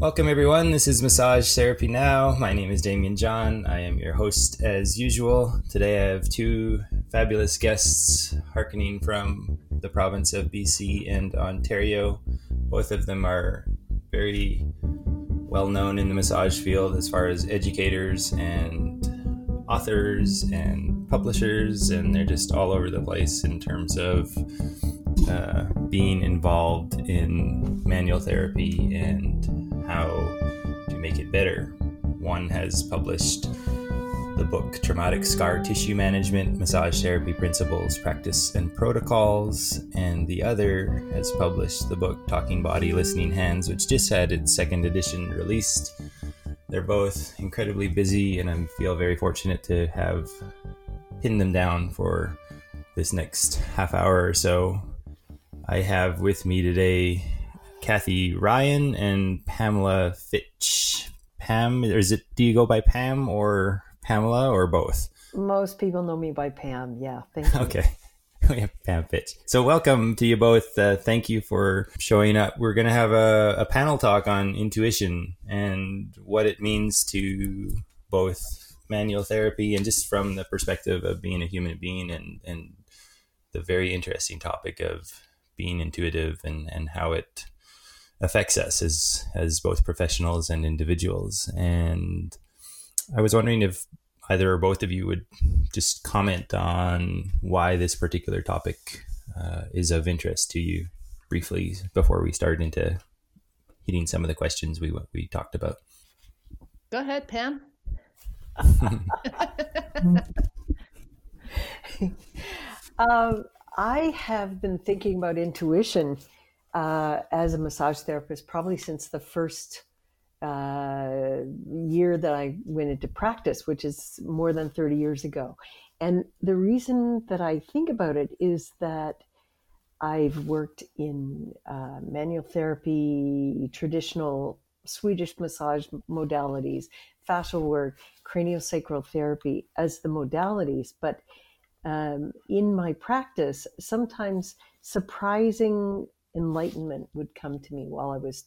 Welcome, everyone. This is Massage Therapy Now. My name is Damien John. I am your host as usual. Today I have two fabulous guests hearkening from the province of BC and Ontario. Both of them are very well known in the massage field as far as educators and authors and publishers, and they're just all over the place in terms of uh, being involved in manual therapy and how to make it better. One has published the book Traumatic Scar Tissue Management Massage Therapy Principles, Practice, and Protocols, and the other has published the book Talking Body, Listening Hands, which just had its second edition released. They're both incredibly busy, and I feel very fortunate to have pinned them down for this next half hour or so. I have with me today Kathy Ryan and Pamela Fitch. Pam, or is it? Do you go by Pam or Pamela or both? Most people know me by Pam. Yeah, thank you. Okay. We have Pam Fitch. So, welcome to you both. Uh, thank you for showing up. We're going to have a, a panel talk on intuition and what it means to both manual therapy and just from the perspective of being a human being and, and the very interesting topic of being intuitive and, and how it affects us as as both professionals and individuals. And I was wondering if either or both of you would just comment on why this particular topic uh, is of interest to you briefly before we start into hitting some of the questions we we talked about. Go ahead, Pam. um, I have been thinking about intuition uh, as a massage therapist probably since the first uh, year that I went into practice, which is more than 30 years ago. And the reason that I think about it is that I've worked in uh, manual therapy, traditional Swedish massage modalities, fascial work, craniosacral therapy as the modalities. But um, in my practice, sometimes surprising enlightenment would come to me while I was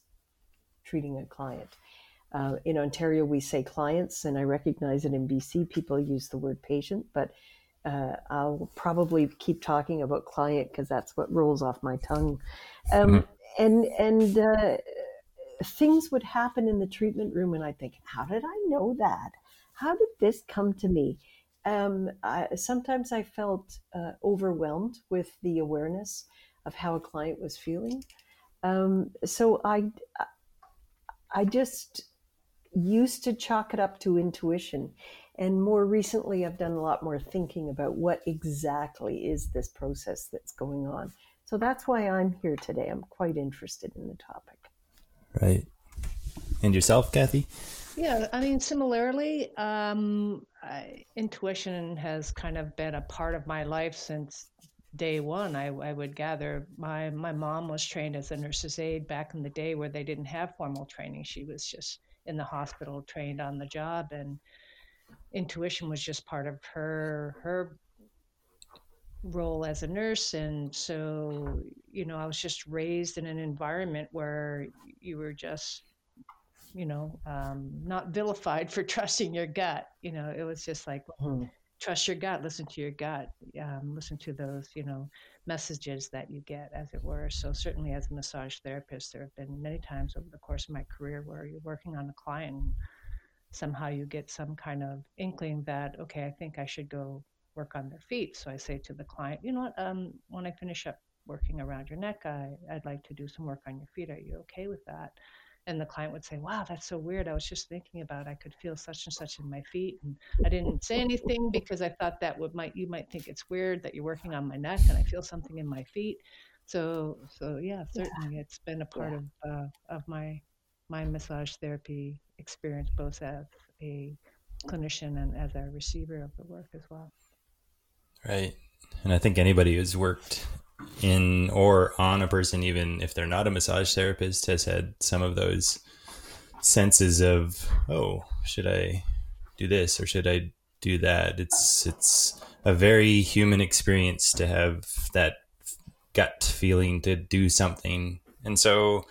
treating a client. Uh, in Ontario, we say clients, and I recognize that in BC, people use the word patient, but uh, I'll probably keep talking about client because that's what rolls off my tongue. Um, mm-hmm. And and uh, things would happen in the treatment room, and I think, how did I know that? How did this come to me? Um, I, sometimes I felt uh, overwhelmed with the awareness of how a client was feeling. Um, so I, I just used to chalk it up to intuition. And more recently, I've done a lot more thinking about what exactly is this process that's going on. So that's why I'm here today. I'm quite interested in the topic. Right. And yourself, Kathy? Yeah, I mean, similarly, um, I, intuition has kind of been a part of my life since day one. I, I would gather my my mom was trained as a nurse's aide back in the day where they didn't have formal training. She was just in the hospital, trained on the job, and intuition was just part of her her role as a nurse and so you know i was just raised in an environment where you were just you know, um, not vilified for trusting your gut. You know, it was just like, mm-hmm. Trust your gut, listen to your gut, um, listen to those, you know, messages that you get, as it were. So, certainly as a massage therapist, there have been many times over the course of my career where you're working on a client somehow you get some kind of inkling that, okay, I think I should go work on their feet. So, I say to the client, you know what, um, when I finish up working around your neck, I, I'd like to do some work on your feet. Are you okay with that? And the client would say wow that's so weird. I was just thinking about i could feel such and such in my feet and i didn't say anything because i thought that would might you might think it's weird that you're working on my neck and i feel something in my feet. So so yeah certainly yeah. it's been a part yeah. of uh, of my my massage therapy experience both as a clinician and as a receiver of the work as well. Right. And i think anybody who's worked in or on a person, even if they're not a massage therapist, has had some of those senses of, oh, should I do this or should I do that? It's it's a very human experience to have that gut feeling to do something. And so,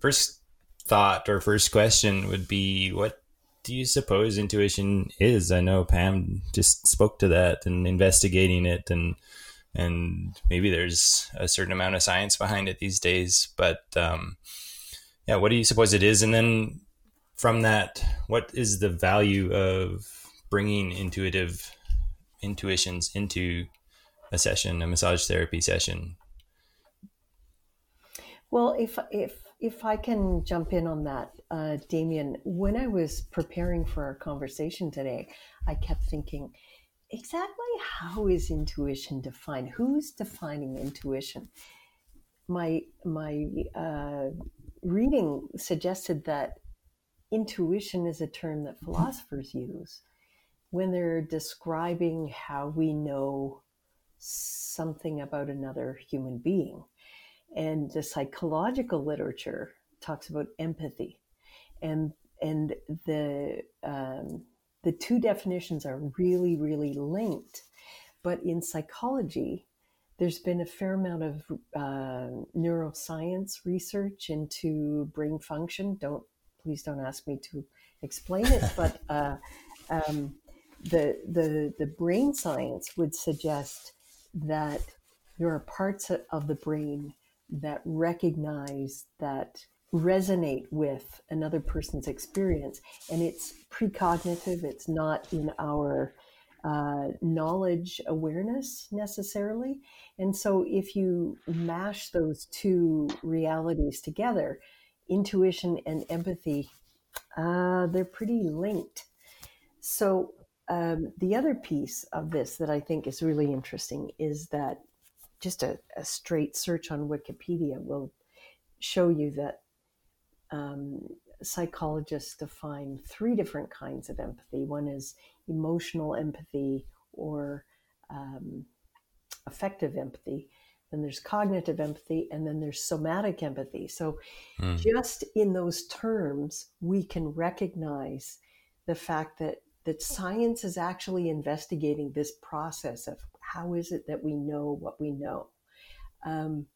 first thought or first question would be what do you suppose intuition is? I know Pam just spoke to that and investigating it and and maybe there's a certain amount of science behind it these days. But um, yeah, what do you suppose it is? And then from that, what is the value of bringing intuitive intuitions into a session, a massage therapy session? Well, if if if I can jump in on that, uh, Damien, when I was preparing for our conversation today, I kept thinking, exactly how is intuition defined? Who's defining intuition? My my uh, reading suggested that intuition is a term that philosophers use when they're describing how we know something about another human being. And the psychological literature talks about empathy, and and the um, the two definitions are really, really linked. But in psychology, there's been a fair amount of uh, neuroscience research into brain function. Don't please don't ask me to explain it, but uh, um, the the the brain science would suggest that there are parts of the brain that recognize that resonate with another person's experience. And it's precognitive, it's not in our uh, knowledge awareness necessarily. And so if you mash those two realities together, intuition and empathy, uh, they're pretty linked. So um, the other piece of this that I think is really interesting is that just a, a straight search on Wikipedia will show you that um, psychologists define three different kinds of empathy. One is emotional empathy or um, affective empathy. Then there's cognitive empathy, and then there's somatic empathy. So, mm. just in those terms, we can recognize the fact that that science is actually investigating this process of how is it that we know what we know. Um,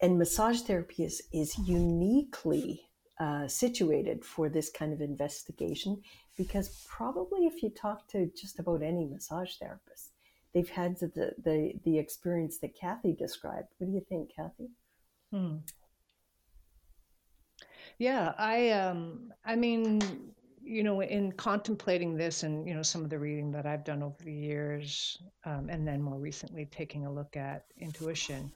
and massage therapy is, is uniquely uh, situated for this kind of investigation because probably if you talk to just about any massage therapist, they've had the, the, the experience that Kathy described. What do you think, Kathy? Hmm. Yeah, I um, I mean, you know, in contemplating this and you know some of the reading that I've done over the years, um, and then more recently taking a look at intuition,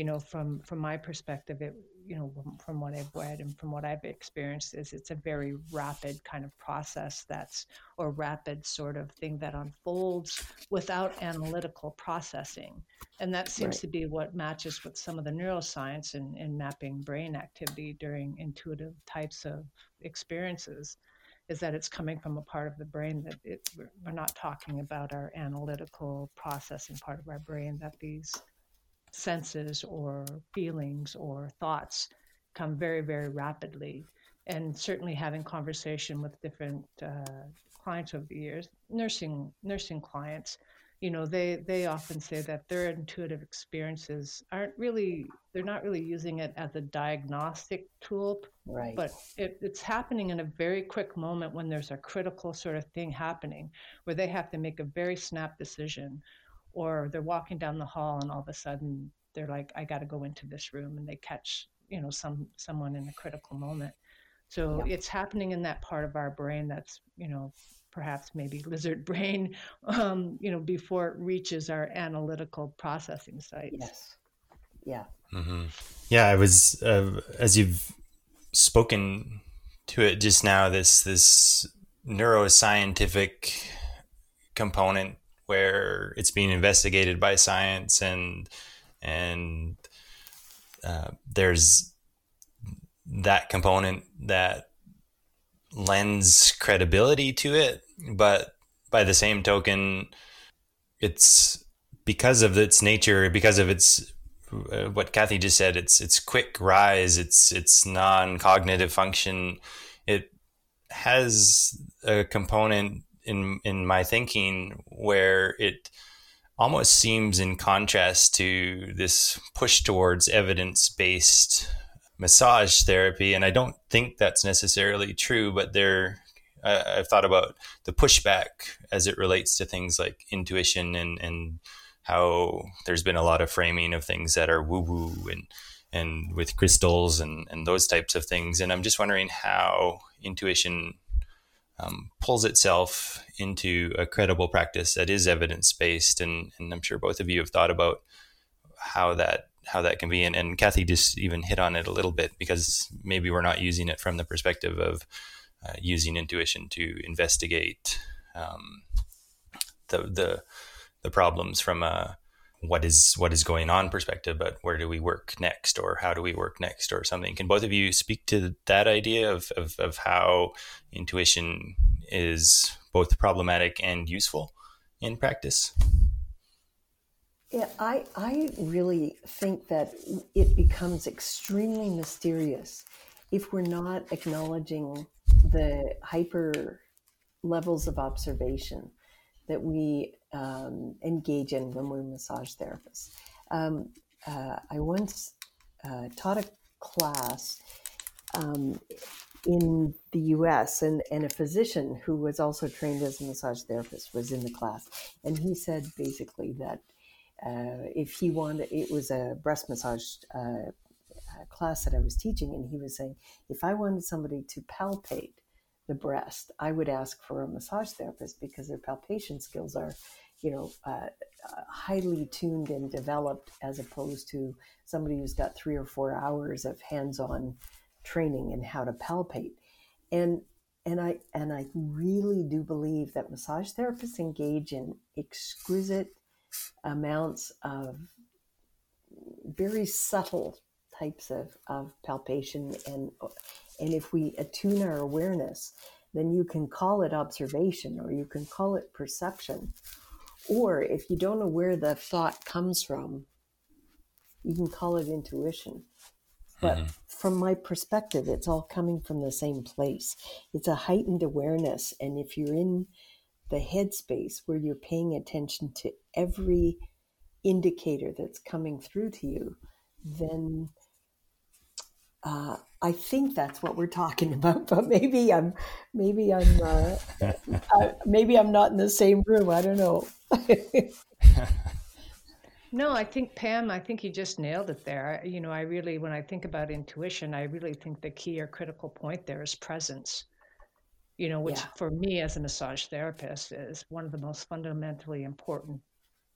you know, from from my perspective, it you know from what I've read and from what I've experienced is it's a very rapid kind of process that's or rapid sort of thing that unfolds without analytical processing, and that seems right. to be what matches with some of the neuroscience in, in mapping brain activity during intuitive types of experiences is that it's coming from a part of the brain that it, we're not talking about our analytical processing part of our brain that these senses or feelings or thoughts come very, very rapidly. And certainly having conversation with different uh, clients over the years, nursing nursing clients, you know, they they often say that their intuitive experiences aren't really they're not really using it as a diagnostic tool, right? But it, it's happening in a very quick moment when there's a critical sort of thing happening where they have to make a very snap decision or they're walking down the hall and all of a sudden they're like i got to go into this room and they catch you know some someone in a critical moment so yeah. it's happening in that part of our brain that's you know perhaps maybe lizard brain um, you know before it reaches our analytical processing sites yes yeah mm-hmm. yeah i was uh, as you've spoken to it just now this this neuroscientific component where it's being investigated by science and and uh, there's that component that lends credibility to it. But by the same token it's because of its nature because of its uh, what Kathy just said it's it's quick rise it's it's non-cognitive function. It has a component in in my thinking where it almost seems in contrast to this push towards evidence based massage therapy, and I don't think that's necessarily true, but there. I've thought about the pushback as it relates to things like intuition and, and how there's been a lot of framing of things that are woo woo and and with crystals and, and those types of things. And I'm just wondering how intuition um, pulls itself into a credible practice that is evidence based. And, and I'm sure both of you have thought about how that how that can be. And, and Kathy just even hit on it a little bit because maybe we're not using it from the perspective of uh, using intuition to investigate um, the the the problems from a what is what is going on perspective, but where do we work next, or how do we work next, or something. Can both of you speak to that idea of of, of how intuition is both problematic and useful in practice? Yeah, I, I really think that it becomes extremely mysterious if we're not acknowledging the hyper levels of observation that we um, engage in when we're massage therapists. Um, uh, I once uh, taught a class um, in the US, and, and a physician who was also trained as a massage therapist was in the class. And he said basically that uh, if he wanted, it was a breast massage uh, class that I was teaching, and he was saying, if I wanted somebody to palpate the breast, I would ask for a massage therapist because their palpation skills are, you know, uh, highly tuned and developed as opposed to somebody who's got three or four hours of hands-on training in how to palpate. And and I and I really do believe that massage therapists engage in exquisite amounts of very subtle types of, of palpation and and if we attune our awareness then you can call it observation or you can call it perception. Or if you don't know where the thought comes from you can call it intuition. But mm-hmm. from my perspective it's all coming from the same place. It's a heightened awareness. And if you're in the headspace where you're paying attention to every indicator that's coming through to you, then uh, I think that's what we're talking about. But maybe I'm, maybe I'm, uh, uh, maybe I'm not in the same room. I don't know. no, I think Pam. I think you just nailed it there. You know, I really, when I think about intuition, I really think the key or critical point there is presence you know, which yeah. for me as a massage therapist is one of the most fundamentally important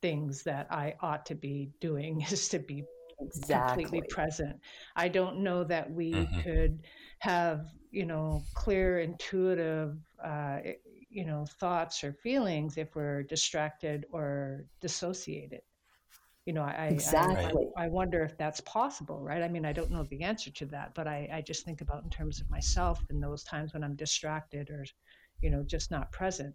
things that I ought to be doing is to be exactly. completely present. I don't know that we mm-hmm. could have, you know, clear, intuitive, uh, you know, thoughts or feelings if we're distracted or dissociated you know i exactly I, I, wonder if that's possible right i mean i don't know the answer to that but I, I just think about in terms of myself in those times when i'm distracted or you know just not present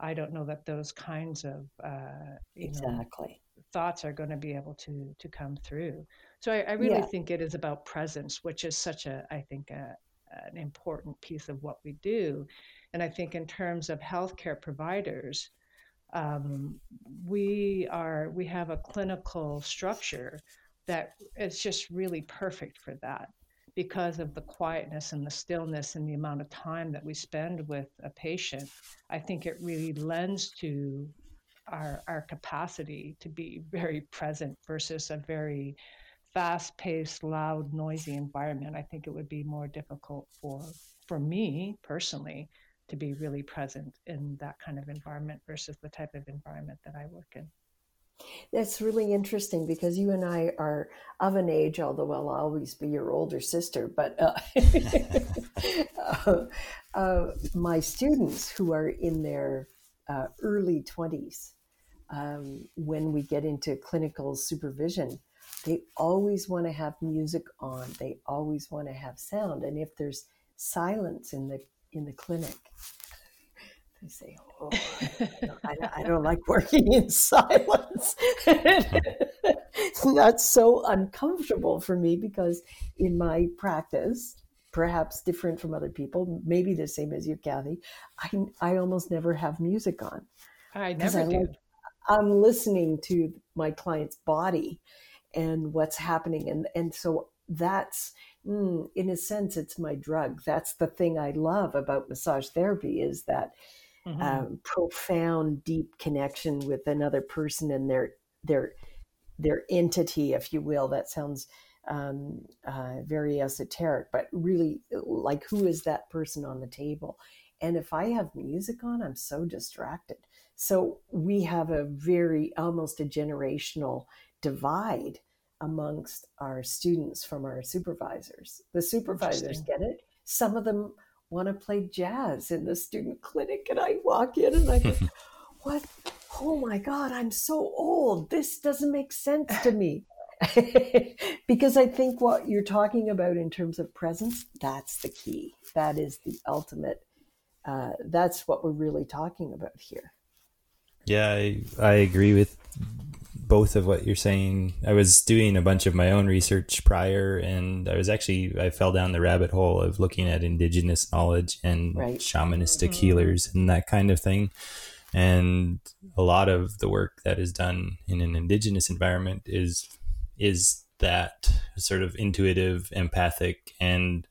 i don't know that those kinds of uh, exactly know, thoughts are going to be able to to come through. So i, I really yeah. think it is about presence which is such a i think a, an important piece of what we do. And i think in terms of healthcare providers um, we are we have a clinical structure that is just really perfect for that because of the quietness and the stillness and the amount of time that we spend with a patient. I think it really lends to our our capacity to be very present versus a very fast paced loud noisy environment i think it would be more difficult for for me personally to be really present in that kind of environment versus the type of environment that I work in. That's really interesting because you and I are of an age, although I'll always be your older sister. But uh, uh, uh, my students who are in their uh, early 20s, um, when we get into clinical supervision, they always want to have music on. They always want to have sound. And if there's silence in the in the clinic. They say, "Oh, I, I don't like working in silence." That's so uncomfortable for me because in my practice, perhaps different from other people, maybe the same as you, Kathy, I I almost never have music on. I never I do. Like, I'm listening to my client's body and what's happening, and and so that's mm, in a sense, it's my drug. That's the thing I love about massage therapy is that mm-hmm. um, profound, deep connection with another person and their their their entity, if you will. That sounds um, uh, very esoteric, but really, like, who is that person on the table? And if I have music on, I'm so distracted. So we have a very almost a generational divide amongst our students from our supervisors. The supervisors get it. Some of them want to play jazz in the student clinic, and I walk in and I go, What? Oh my God, I'm so old. This doesn't make sense to me. because I think what you're talking about in terms of presence, that's the key. That is the ultimate. Uh, that's what we're really talking about here. Yeah, I, I agree with both of what you're saying. I was doing a bunch of my own research prior, and I was actually I fell down the rabbit hole of looking at indigenous knowledge and right. shamanistic mm-hmm. healers and that kind of thing. And a lot of the work that is done in an indigenous environment is is that sort of intuitive, empathic, and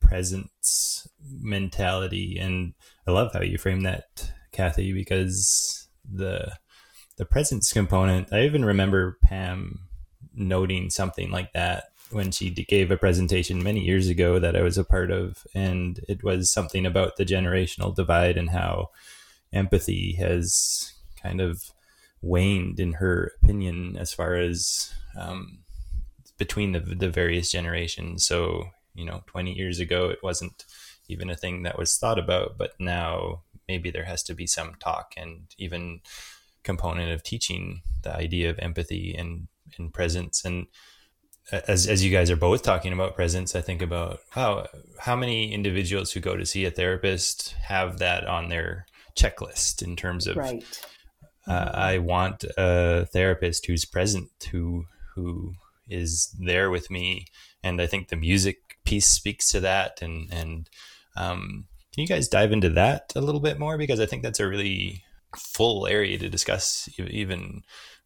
presence mentality. And I love how you frame that, Kathy, because the the presence component. I even remember Pam noting something like that when she gave a presentation many years ago that I was a part of, and it was something about the generational divide and how empathy has kind of waned, in her opinion, as far as um, between the the various generations. So you know, 20 years ago, it wasn't even a thing that was thought about, but now maybe there has to be some talk and even component of teaching the idea of empathy and, and presence. And as, as you guys are both talking about presence, I think about, wow, how many individuals who go to see a therapist have that on their checklist in terms of, right. Uh, I want a therapist who's present, who, who is there with me. And I think the music piece speaks to that. And, and, um, can you guys dive into that a little bit more? Because I think that's a really full area to discuss even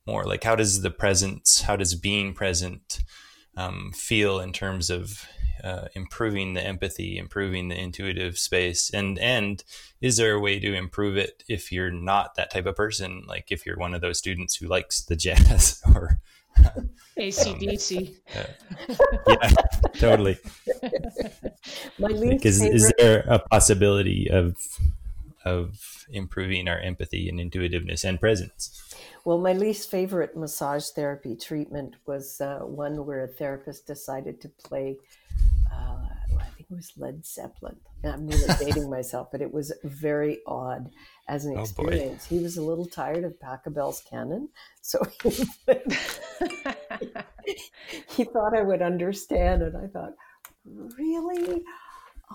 more like how does the presence how does being present um, feel in terms of uh, improving the empathy improving the intuitive space and and is there a way to improve it if you're not that type of person like if you're one of those students who likes the jazz or ACDC. Um, uh, yeah, totally. My least is, favorite- is there a possibility of of improving our empathy and intuitiveness and presence. Well, my least favorite massage therapy treatment was uh, one where a therapist decided to play, uh, I think it was Led Zeppelin. I'm really dating myself, but it was very odd as an oh, experience. Boy. He was a little tired of Pachelbel's canon, so he, he thought I would understand, and I thought, really?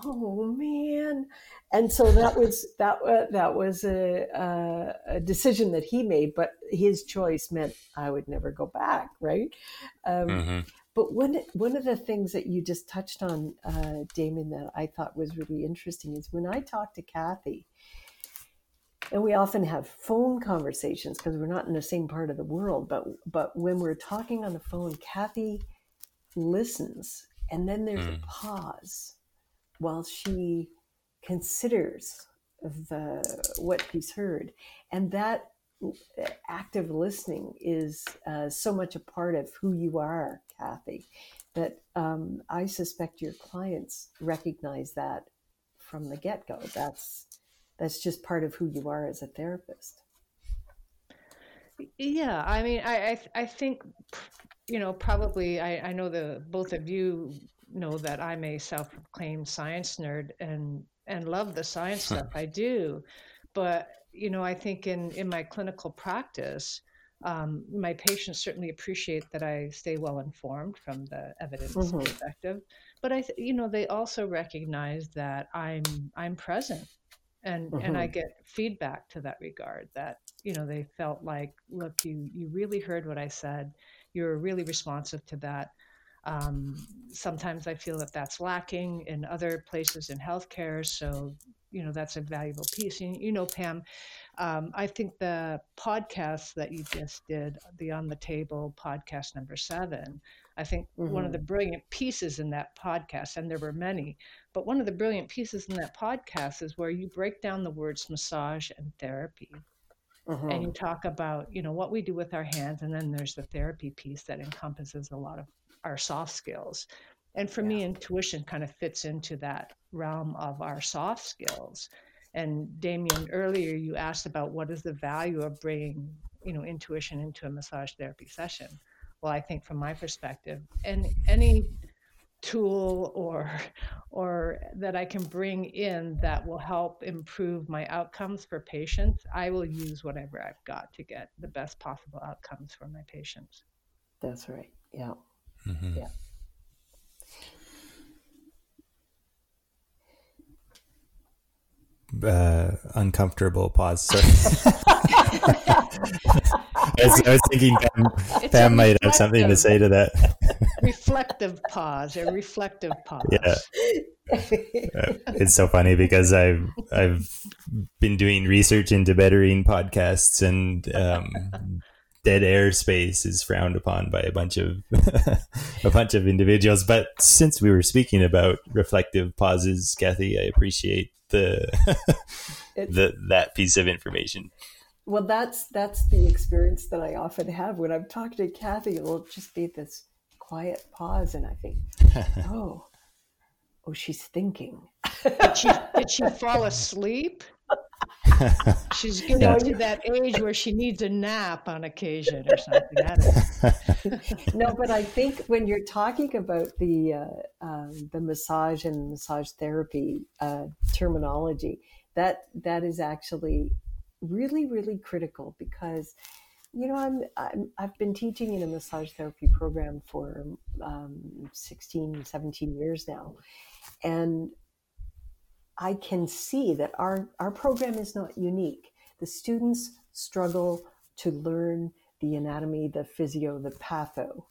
oh man and so that was that uh, that was a, a, a, decision that he made but his choice meant i would never go back right um, mm-hmm. but one one of the things that you just touched on uh, Damien that i thought was really interesting is when i talk to kathy and we often have phone conversations because we're not in the same part of the world but but when we're talking on the phone kathy listens and then there's mm. a pause while she considers the what he's heard. And that active listening is uh, so much a part of who you are kathy that um, i suspect your clients recognize that from the get-go. That's that's just part of who you are as a therapist. Yeah i mean i i, I think you know probably I, I know the both of you know that I'm a self-proclaimed science nerd and and love the science stuff. I do, but you know, I think in in my clinical practice, um, my patients certainly appreciate that I stay well informed from the evidence mm-hmm. perspective. But I, th- you know, they also recognize that I'm I'm present, and mm-hmm. and I mm-hmm. get feedback to that regard. That you know, they felt like, look, you you really heard what I said. You're really responsive to that um, sometimes I feel that that's lacking in other places in healthcare. So, you know, that's a valuable piece. And, you know, Pam, um, I think the podcast that you just did, the On the Table podcast number seven, I think mm-hmm. one of the mm-hmm. brilliant pieces in that podcast, and there were many, but one of the brilliant pieces in that podcast is where you break down the words massage and therapy. Mm-hmm. And you talk about, you know, what we do with our hands, and then there's the therapy piece that encompasses a lot of our soft skills. And for yeah. me, intuition kind of fits into that realm of our soft skills. And Damien, earlier you asked about what is the value of bringing, you know, intuition into a massage therapy session. Well, I think from my perspective, and any tool or or that I can bring in that will help improve my outcomes for patients, I will use whatever I've got to get the best possible outcomes for my patients. That's right. Yeah. Mm-hmm. Yeah. uh, uncomfortable pause. So I, was, I, was, thinking Pam, Pam might have something to say to that. Reflective pause, a reflective pause. Yeah. It's so funny because I've I've been doing research into bettering podcasts and um, dead air space is frowned upon by a bunch of a bunch of individuals. But since we were speaking about reflective pauses, Kathy, I appreciate the the that piece of information. Well, that's that's the experience that I often have when I'm talking to Kathy. It'll just be this quiet pause, and I think, oh, oh, she's thinking. did she did she fall asleep? She's getting yeah. to that age where she needs a nap on occasion or something. no, but I think when you're talking about the uh, um, the massage and massage therapy uh, terminology, that that is actually really really critical because you know I'm, I'm i've been teaching in a massage therapy program for um, 16 17 years now and I can see that our, our program is not unique. The students struggle to learn the anatomy, the physio, the patho.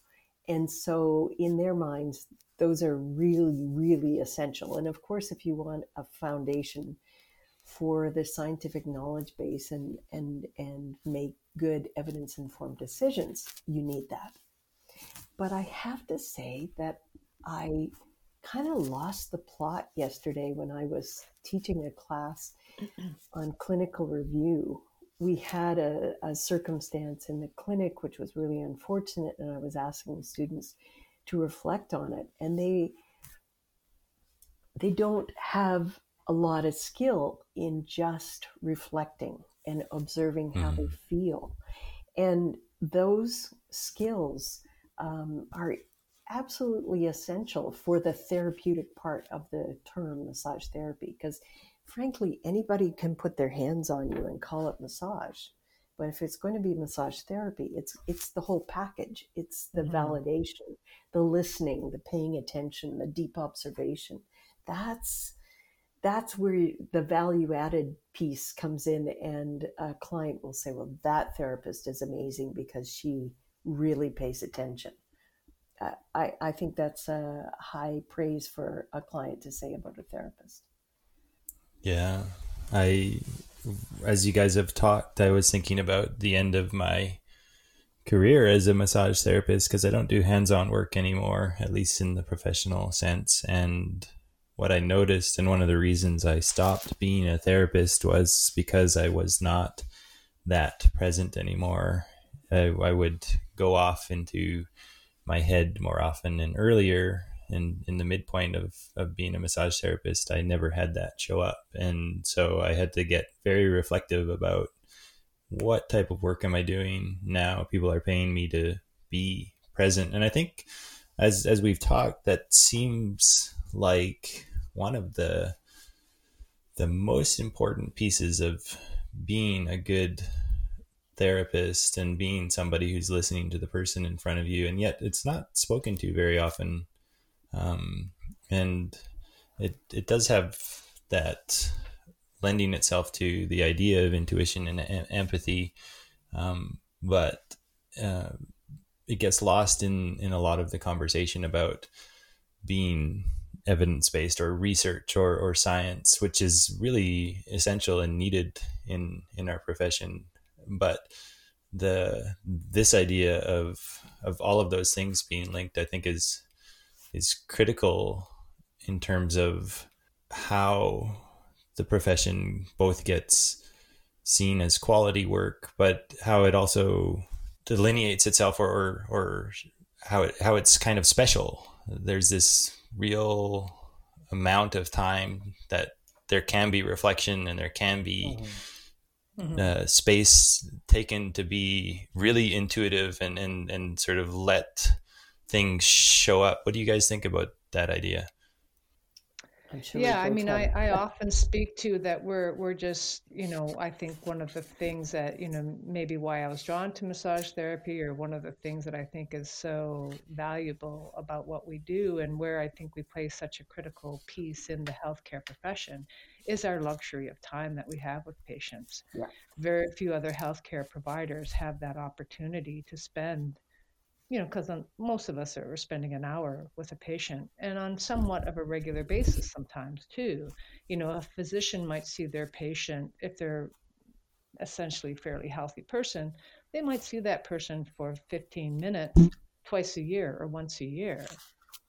And so, in their minds, those are really, really essential. And of course, if you want a foundation for the scientific knowledge base and, and, and make good evidence informed decisions, you need that. But I have to say that I kind of lost the plot yesterday when I was teaching a class on clinical review. We had a, a, circumstance in the clinic which was really unfortunate, and I was asking students to reflect on it, and they they don't have a lot of skill in just reflecting and observing how mm-hmm. they feel, and those skills um, are absolutely essential for the therapeutic part of the term massage therapy because frankly anybody can put their hands on you and call it massage but if it's going to be massage therapy it's it's the whole package it's the mm-hmm. validation the listening the paying attention the deep observation that's that's where the value added piece comes in and a client will say well that therapist is amazing because she really pays attention uh, I, I think that's a high praise for a client to say about a therapist. Yeah. I, as you guys have talked, I was thinking about the end of my career as a massage therapist because I don't do hands on work anymore, at least in the professional sense. And what I noticed, and one of the reasons I stopped being a therapist was because I was not that present anymore. I, I would go off into my head more often and earlier in in the midpoint of of being a massage therapist i never had that show up. And so i had to get very reflective about what type of work am i doing now? People are paying me to be present. And i think as as we've talked that seems like one of the the most important pieces of being a good therapist and being somebody who's listening to the person in front of you and yet it's not spoken to very often. Um, and it it does have that lending itself to the idea of intuition and empathy um, but uh, it gets lost in in a lot of the conversation about being evidence based or research or, or science, which is really essential and needed in in our profession but the this idea of of all of those things being linked, I think is is critical in terms of how the profession both gets seen as quality work, but how it also delineates itself or or, or how it how it's kind of special. There's this real amount of time that there can be reflection and there can be mm-hmm. uh, space taken to be really intuitive and, and and sort of let things show up. What do you guys think about that idea? Sure yeah, I mean, I, I often speak to that we're we're just you know I think one of the things that you know maybe why I was drawn to massage therapy or one of the things that I think is so valuable about what we do and where I think we play such a critical piece in the healthcare profession is our luxury of time that we have with patients. Yeah. Very few other healthcare providers have that opportunity to spend you know, because most of us are spending an hour with a patient and on somewhat of a regular basis sometimes too. You know, a physician might see their patient if they're essentially fairly healthy person, they might see that person for 15 minutes twice a year or once a year.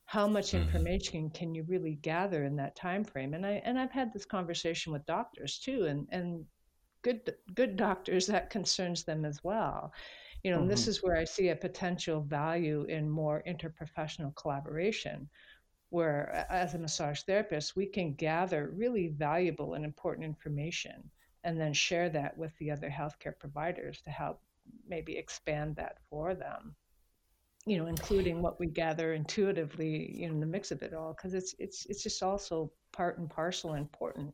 How much mm-hmm. information can you really gather in that time frame? And I and I've had this conversation with doctors too, and and good good doctors that concerns them as well you know, mm-hmm. this is where I see a potential value in more interprofessional collaboration, where as a massage therapist, we can gather really valuable and important information and then share that with the other healthcare providers to help maybe expand that for them you know including what we gather intuitively in the mix of it all because it's it's it's just also part and parcel important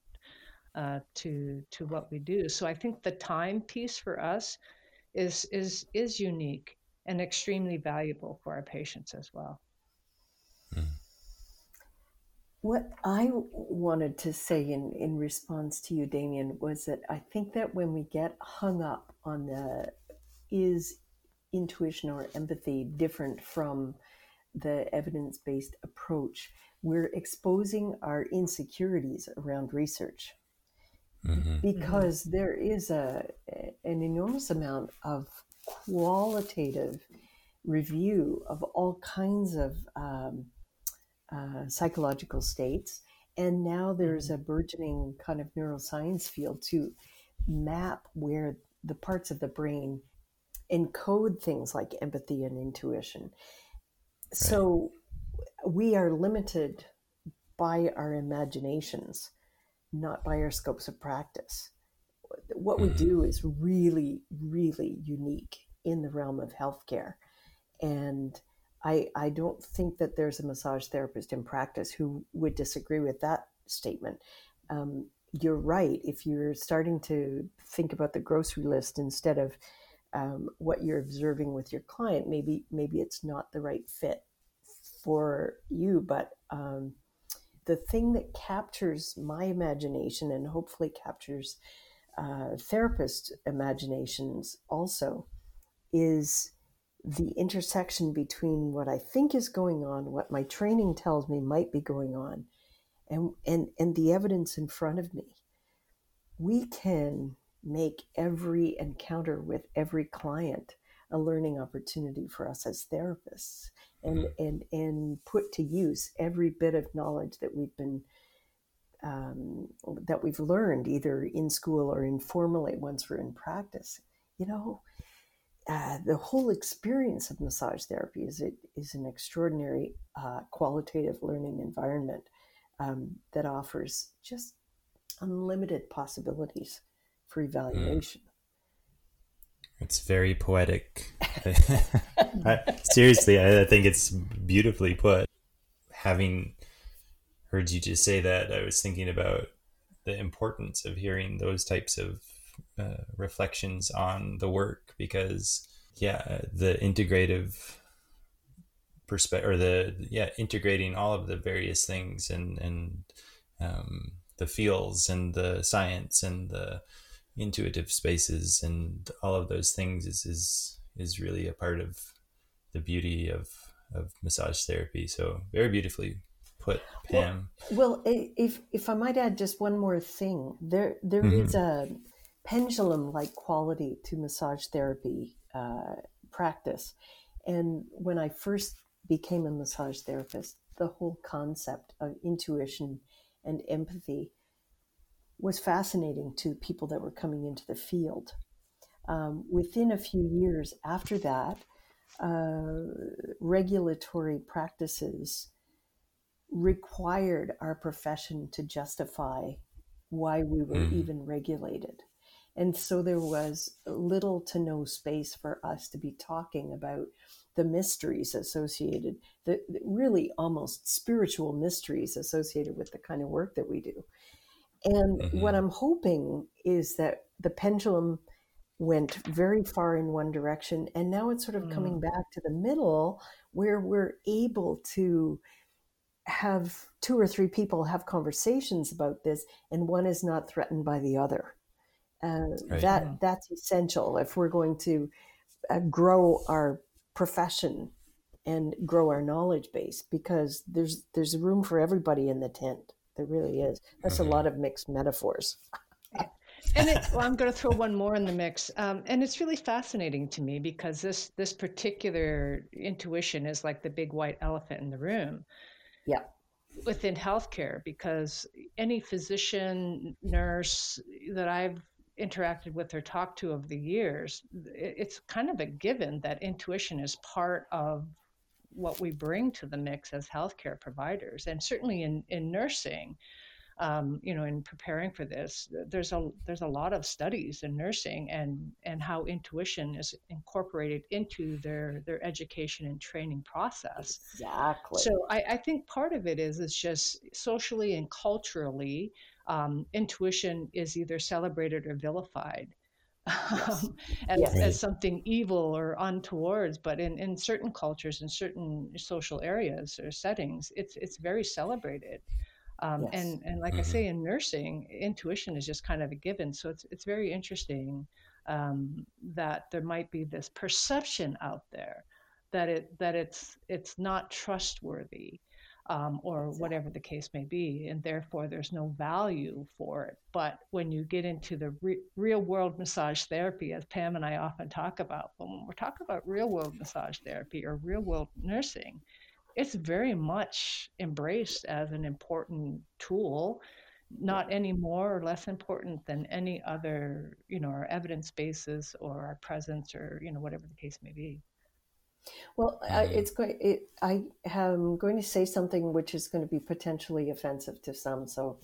uh, to to what we do so i think the time piece for us is is is unique and extremely valuable for our patients as well. Hmm. What I wanted to say in, in response to you, Damien, was that I think that when we get hung up on the is intuition or empathy different from the evidence based approach, we're exposing our insecurities around research mm-hmm. because mm-hmm. there is a an enormous amount of qualitative review of all kinds of um, uh, psychological states. And now there's a burgeoning kind of neuroscience field to map where the parts of the brain encode things like empathy and intuition. Right. So we are limited by our imaginations not by our scopes of practice. What we do mm-hmm. is really, really unique in the realm of healthcare. And I, I don't think that there's a massage therapist in practice who would disagree with that statement. Um, you're right. If you're starting to think about the grocery list instead of um, what you're observing with your client, maybe maybe it's not the right fit for you. But um, the thing that captures my imagination and hopefully captures uh, therapist imaginations also is the intersection between what I think is going on, what my training tells me might be going on, and, and, and the evidence in front of me. We can make every encounter with every client a learning opportunity for us as therapists and mm-hmm. and and put to use every bit of knowledge that we've been um, that we've learned either in school or informally once we're in practice you know uh, the whole experience of massage therapy is it is an extraordinary uh, qualitative learning environment um, that offers just unlimited possibilities for mm. evaluation mm. It's very poetic. Seriously, I, I think it's beautifully put. Having heard you just say that, I was thinking about the importance of hearing those types of uh, reflections on the work because, yeah, the integrative perspective or the yeah integrating all of the various things and and um, the feels and the science and the intuitive spaces and all of those things is is is really a part of the beauty of of massage therapy. So very beautifully put, Pam. Well, well if if I might add just one more thing, there there mm-hmm. is a pendulum like quality to massage therapy uh, practice. And when I first became a massage therapist, the whole concept of intuition and empathy was fascinating to people that were coming into the field. Um, within a few years after that, uh, regulatory practices required our profession to justify why we were mm. even regulated. And so there was little to no space for us to be talking about the mysteries associated, the really almost spiritual mysteries associated with the kind of work that we do. And mm-hmm. what I'm hoping is that the pendulum went very far in one direction and now it's sort of mm. coming back to the middle where we're able to have two or three people have conversations about this and one is not threatened by the other uh, right. that that's essential if we're going to uh, grow our profession and grow our knowledge base because there's there's room for everybody in the tent there really is that's mm-hmm. a lot of mixed metaphors and it, well, I'm going to throw one more in the mix, um, and it's really fascinating to me because this this particular intuition is like the big white elephant in the room. Yeah. Within healthcare, because any physician, nurse that I've interacted with or talked to over the years, it's kind of a given that intuition is part of what we bring to the mix as healthcare providers, and certainly in in nursing um, you know, in preparing for this, there's a there's a lot of studies in nursing and and how intuition is incorporated into their their education and training process. Exactly. So I, I think part of it is it's just socially and culturally, um, intuition is either celebrated or vilified. Yes. Um, as, yes. as, something evil or untowards. But in, in certain cultures, in certain social areas or settings, it's it's very celebrated. Um, yes. And and like mm-hmm. I say, in nursing, intuition is just kind of a given. So it's it's very interesting um, that there might be this perception out there that it that it's it's not trustworthy. Um, or whatever the case may be, and therefore there's no value for it. But when you get into the re- real world massage therapy, as Pam and I often talk about, when we're talking about real world massage therapy or real world nursing, it's very much embraced as an important tool not any more or less important than any other you know our evidence bases or our presence or you know whatever the case may be well uh, it's going it, i am going to say something which is going to be potentially offensive to some so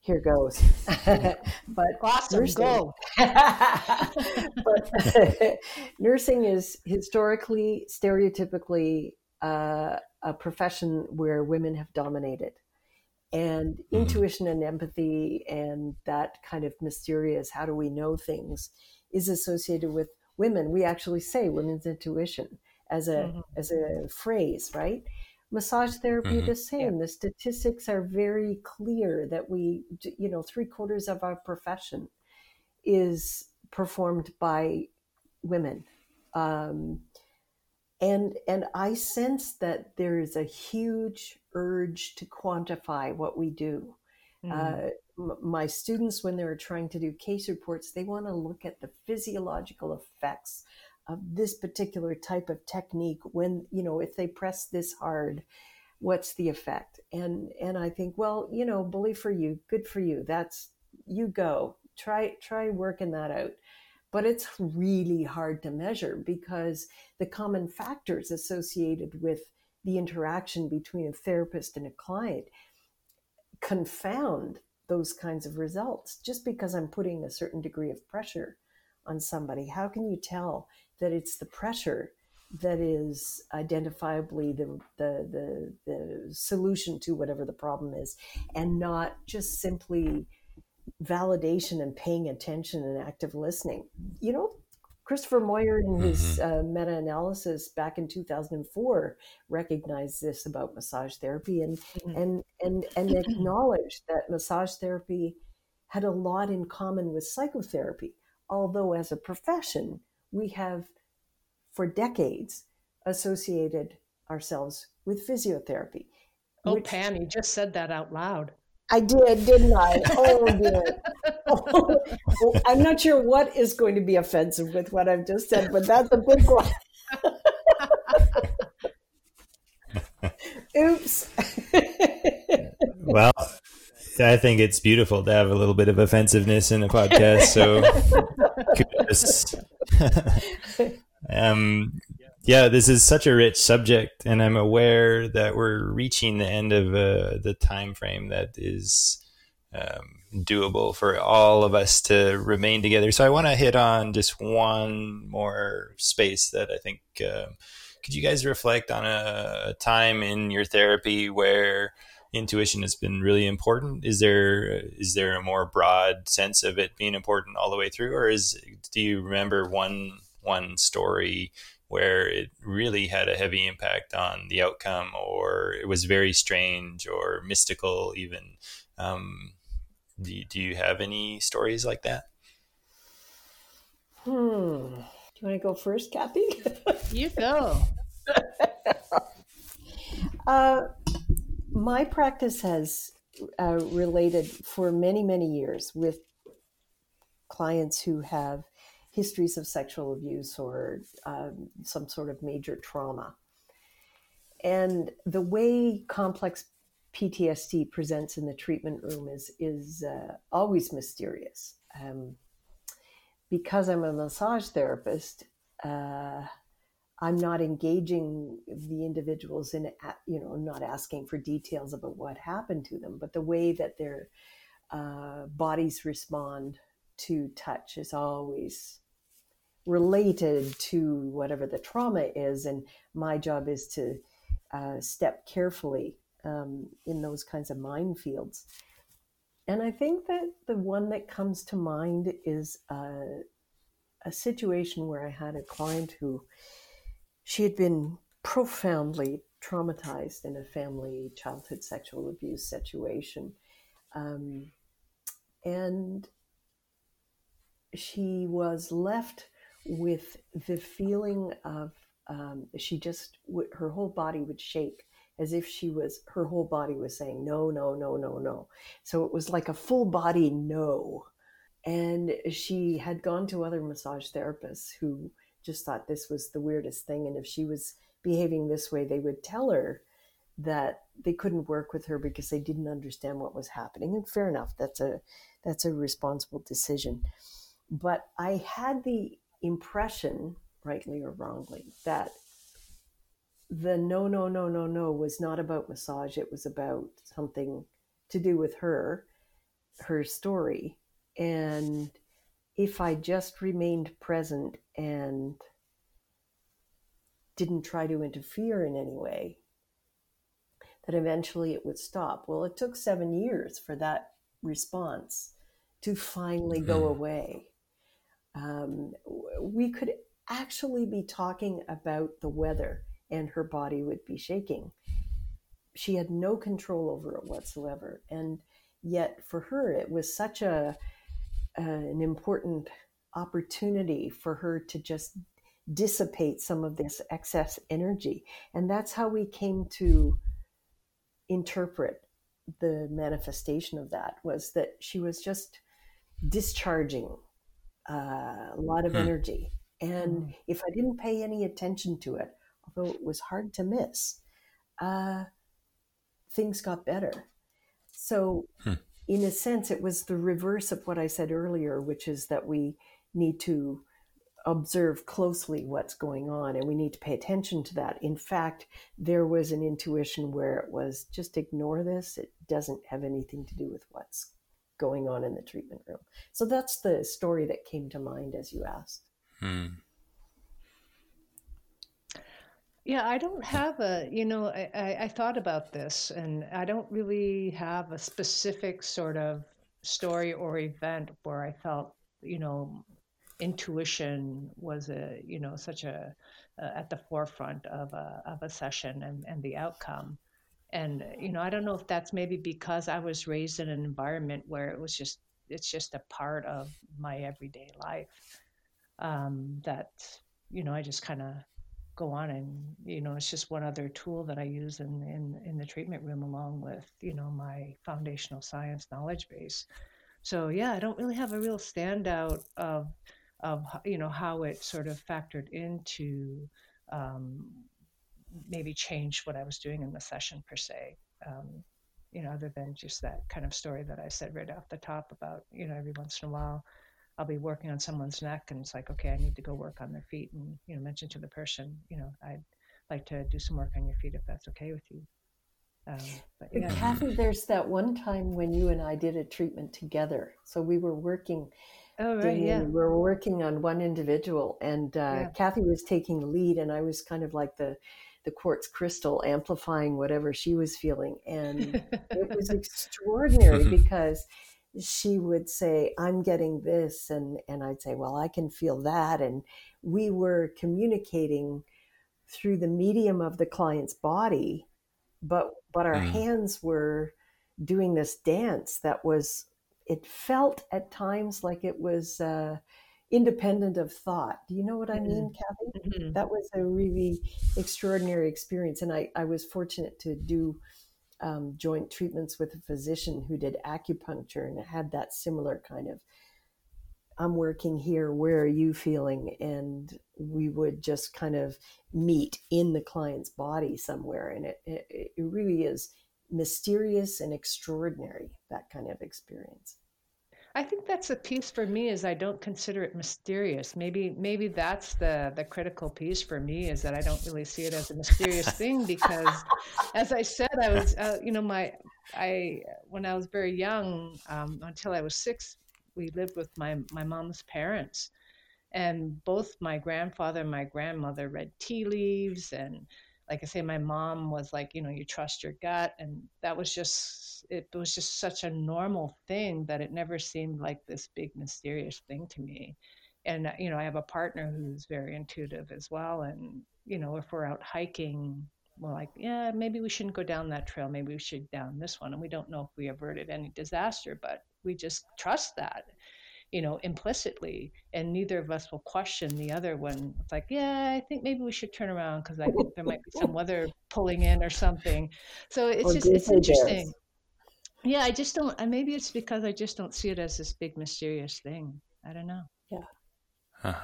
here goes but awesome nursing, go but nursing is historically stereotypically uh, a profession where women have dominated. And mm-hmm. intuition and empathy and that kind of mysterious, how do we know things, is associated with women. We actually say women's intuition as a mm-hmm. as a phrase, right? Massage therapy, mm-hmm. the same. Yeah. The statistics are very clear that we, you know, three quarters of our profession is performed by women. Um, and and i sense that there is a huge urge to quantify what we do mm. uh, m- my students when they're trying to do case reports they want to look at the physiological effects of this particular type of technique when you know if they press this hard what's the effect? And and i think well you know bully for you good for you. That's you go. Try try working that out. But it's really hard to measure because the common factors associated with the interaction between a therapist and a client confound those kinds of results. Just because I'm putting a certain degree of pressure on somebody. How can you tell that it's the pressure that is identifiably the, the, the, the solution to whatever the problem is and not just simply validation and paying attention and active listening. You know, Christopher Moyer, in his mm-hmm. uh, meta analysis back in 2004, recognized this about massage therapy and, mm-hmm. and, and, and acknowledged that massage therapy had a lot in common with psychotherapy. Although, as a profession, we have for decades associated ourselves with physiotherapy. Oh, which, Pam, you just said that out loud. I did, didn't I? Oh dear. Oh, I'm not sure what is going to be offensive with what I've just said, but that's a big one. Oops. well, I think it's beautiful to have a little bit of offensiveness in a podcast. So, um, yeah, this is such a rich subject, and I'm aware that we're reaching the end of uh, the time frame that is um, doable for all of us to remain together. So I want to hit on just one more space that I think. Uh, could you guys reflect on a, a time in your therapy where intuition has been really important? Is there is there a more broad sense of it being important all the way through, or is do you remember one one story where it really had a heavy impact on the outcome, or it was very strange or mystical even? Um, do you, do you have any stories like that? Hmm. Do you want to go first, Kathy? you go. uh, my practice has uh, related for many, many years with clients who have histories of sexual abuse or um, some sort of major trauma. And the way complex PTSD presents in the treatment room is is uh, always mysterious. Um, because I'm a massage therapist, uh, I'm not engaging the individuals in, you know, not asking for details about what happened to them, but the way that their uh, bodies respond to touch is always related to whatever the trauma is. And my job is to uh, step carefully um, in those kinds of minefields. And I think that the one that comes to mind is uh, a situation where I had a client who she had been profoundly traumatized in a family childhood sexual abuse situation. Um, and she was left with the feeling of um, she just her whole body would shake as if she was her whole body was saying no no no no no so it was like a full body no and she had gone to other massage therapists who just thought this was the weirdest thing and if she was behaving this way they would tell her that they couldn't work with her because they didn't understand what was happening and fair enough that's a that's a responsible decision but i had the impression rightly or wrongly that the no, no, no, no, no was not about massage. It was about something to do with her, her story. And if I just remained present and didn't try to interfere in any way, that eventually it would stop. Well, it took seven years for that response to finally go mm-hmm. away. Um, we could actually be talking about the weather and her body would be shaking. She had no control over it whatsoever. And yet, for her, it was such a uh, an important opportunity for her to just dissipate some of this excess energy. And that's how we came to interpret the manifestation of that was that she was just discharging uh, a lot of hmm. energy. And hmm. if I didn't pay any attention to it, although it was hard to miss, uh, things got better. So, hmm. In a sense, it was the reverse of what I said earlier, which is that we need to observe closely what's going on and we need to pay attention to that. In fact, there was an intuition where it was just ignore this, it doesn't have anything to do with what's going on in the treatment room. So that's the story that came to mind as you asked. Hmm. Yeah, I don't have a, you know, I, I, I thought about this and I don't really have a specific sort of story or event where I felt, you know, intuition was a, you know, such a, uh, at the forefront of a, of a session and, and the outcome. And, you know, I don't know if that's maybe because I was raised in an environment where it was just, it's just a part of my everyday life um, that, you know, I just kind of go on and you know it's just one other tool that i use in, in in the treatment room along with you know my foundational science knowledge base So yeah, I don't really have a real standout of of you know how it sort of factored into um, maybe change what I was doing in the session per se. Um, you know, other than just that kind of story that I said right off the top about you know every once in a while I'll be working on someone's neck and it's like okay I need to go work on their feet and you know mention to the person you know I'd like to do some work on your feet if that's okay with you. Um, but yeah. Kathy, there's that one time when you and I did a treatment together. So we were working Oh, right, yeah. We were working on one individual, and uh, yeah. Kathy was taking the lead, and I was kind of like the the quartz crystal amplifying whatever she was feeling, and it was extraordinary because she would say, "I'm getting this," and and I'd say, "Well, I can feel that," and we were communicating through the medium of the client's body, but but our mm. hands were doing this dance that was it felt at times like it was uh, independent of thought. Do you know what I mean, mm-hmm. Kathy? Mm-hmm. That was a really extraordinary experience. And I, I was fortunate to do um, joint treatments with a physician who did acupuncture and had that similar kind of I'm working here, where are you feeling? And we would just kind of meet in the client's body somewhere. And it, it, it really is mysterious and extraordinary, that kind of experience. I think that's a piece for me is I don't consider it mysterious. Maybe maybe that's the the critical piece for me is that I don't really see it as a mysterious thing because, as I said, I was uh, you know my I when I was very young um, until I was six, we lived with my my mom's parents, and both my grandfather and my grandmother read tea leaves and like I say, my mom was like, you know, you trust your gut. And that was just, it was just such a normal thing that it never seemed like this big mysterious thing to me. And, you know, I have a partner who's very intuitive as well. And, you know, if we're out hiking, we're like, yeah, maybe we shouldn't go down that trail. Maybe we should down this one. And we don't know if we averted any disaster, but we just trust that you know, implicitly, and neither of us will question the other one. It's like, yeah, I think maybe we should turn around because I think there might be some weather pulling in or something. So it's just it's interesting. Yeah, I just don't. Maybe it's because I just don't see it as this big mysterious thing. I don't know. Yeah. Huh.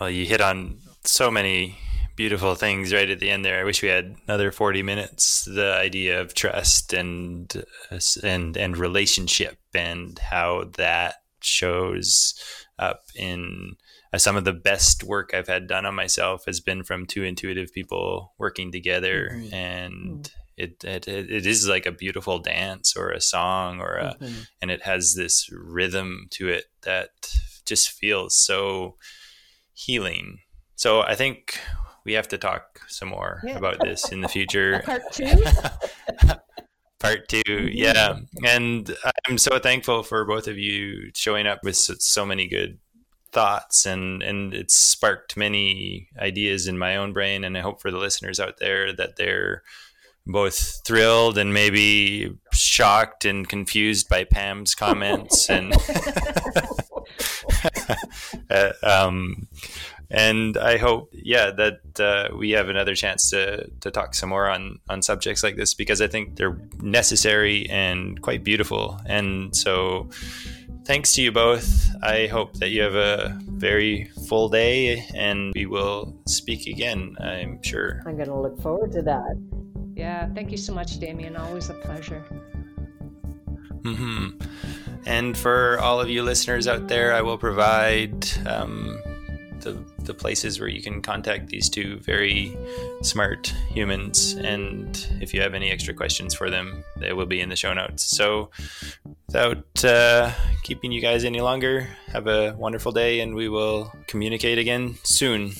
Well, you hit on so many beautiful things right at the end there. I wish we had another 40 minutes. The idea of trust and and and relationship and how that shows up in uh, some of the best work I've had done on myself has been from two intuitive people working together mm-hmm. and mm-hmm. It, it it is like a beautiful dance or a song or a mm-hmm. and it has this rhythm to it that just feels so healing so I think we have to talk some more yeah. about this in the future. Part two. Part two, yeah. And I'm so thankful for both of you showing up with so, so many good thoughts and and it's sparked many ideas in my own brain and I hope for the listeners out there that they're both thrilled and maybe shocked and confused by Pam's comments and uh, um, and I hope, yeah, that uh, we have another chance to to talk some more on on subjects like this because I think they're necessary and quite beautiful. And so, thanks to you both. I hope that you have a very full day, and we will speak again. I'm sure. I'm going to look forward to that. Yeah, thank you so much, Damien. Always a pleasure. Hmm. And for all of you listeners out there, I will provide. Um, the, the places where you can contact these two very smart humans. And if you have any extra questions for them, they will be in the show notes. So, without uh, keeping you guys any longer, have a wonderful day, and we will communicate again soon.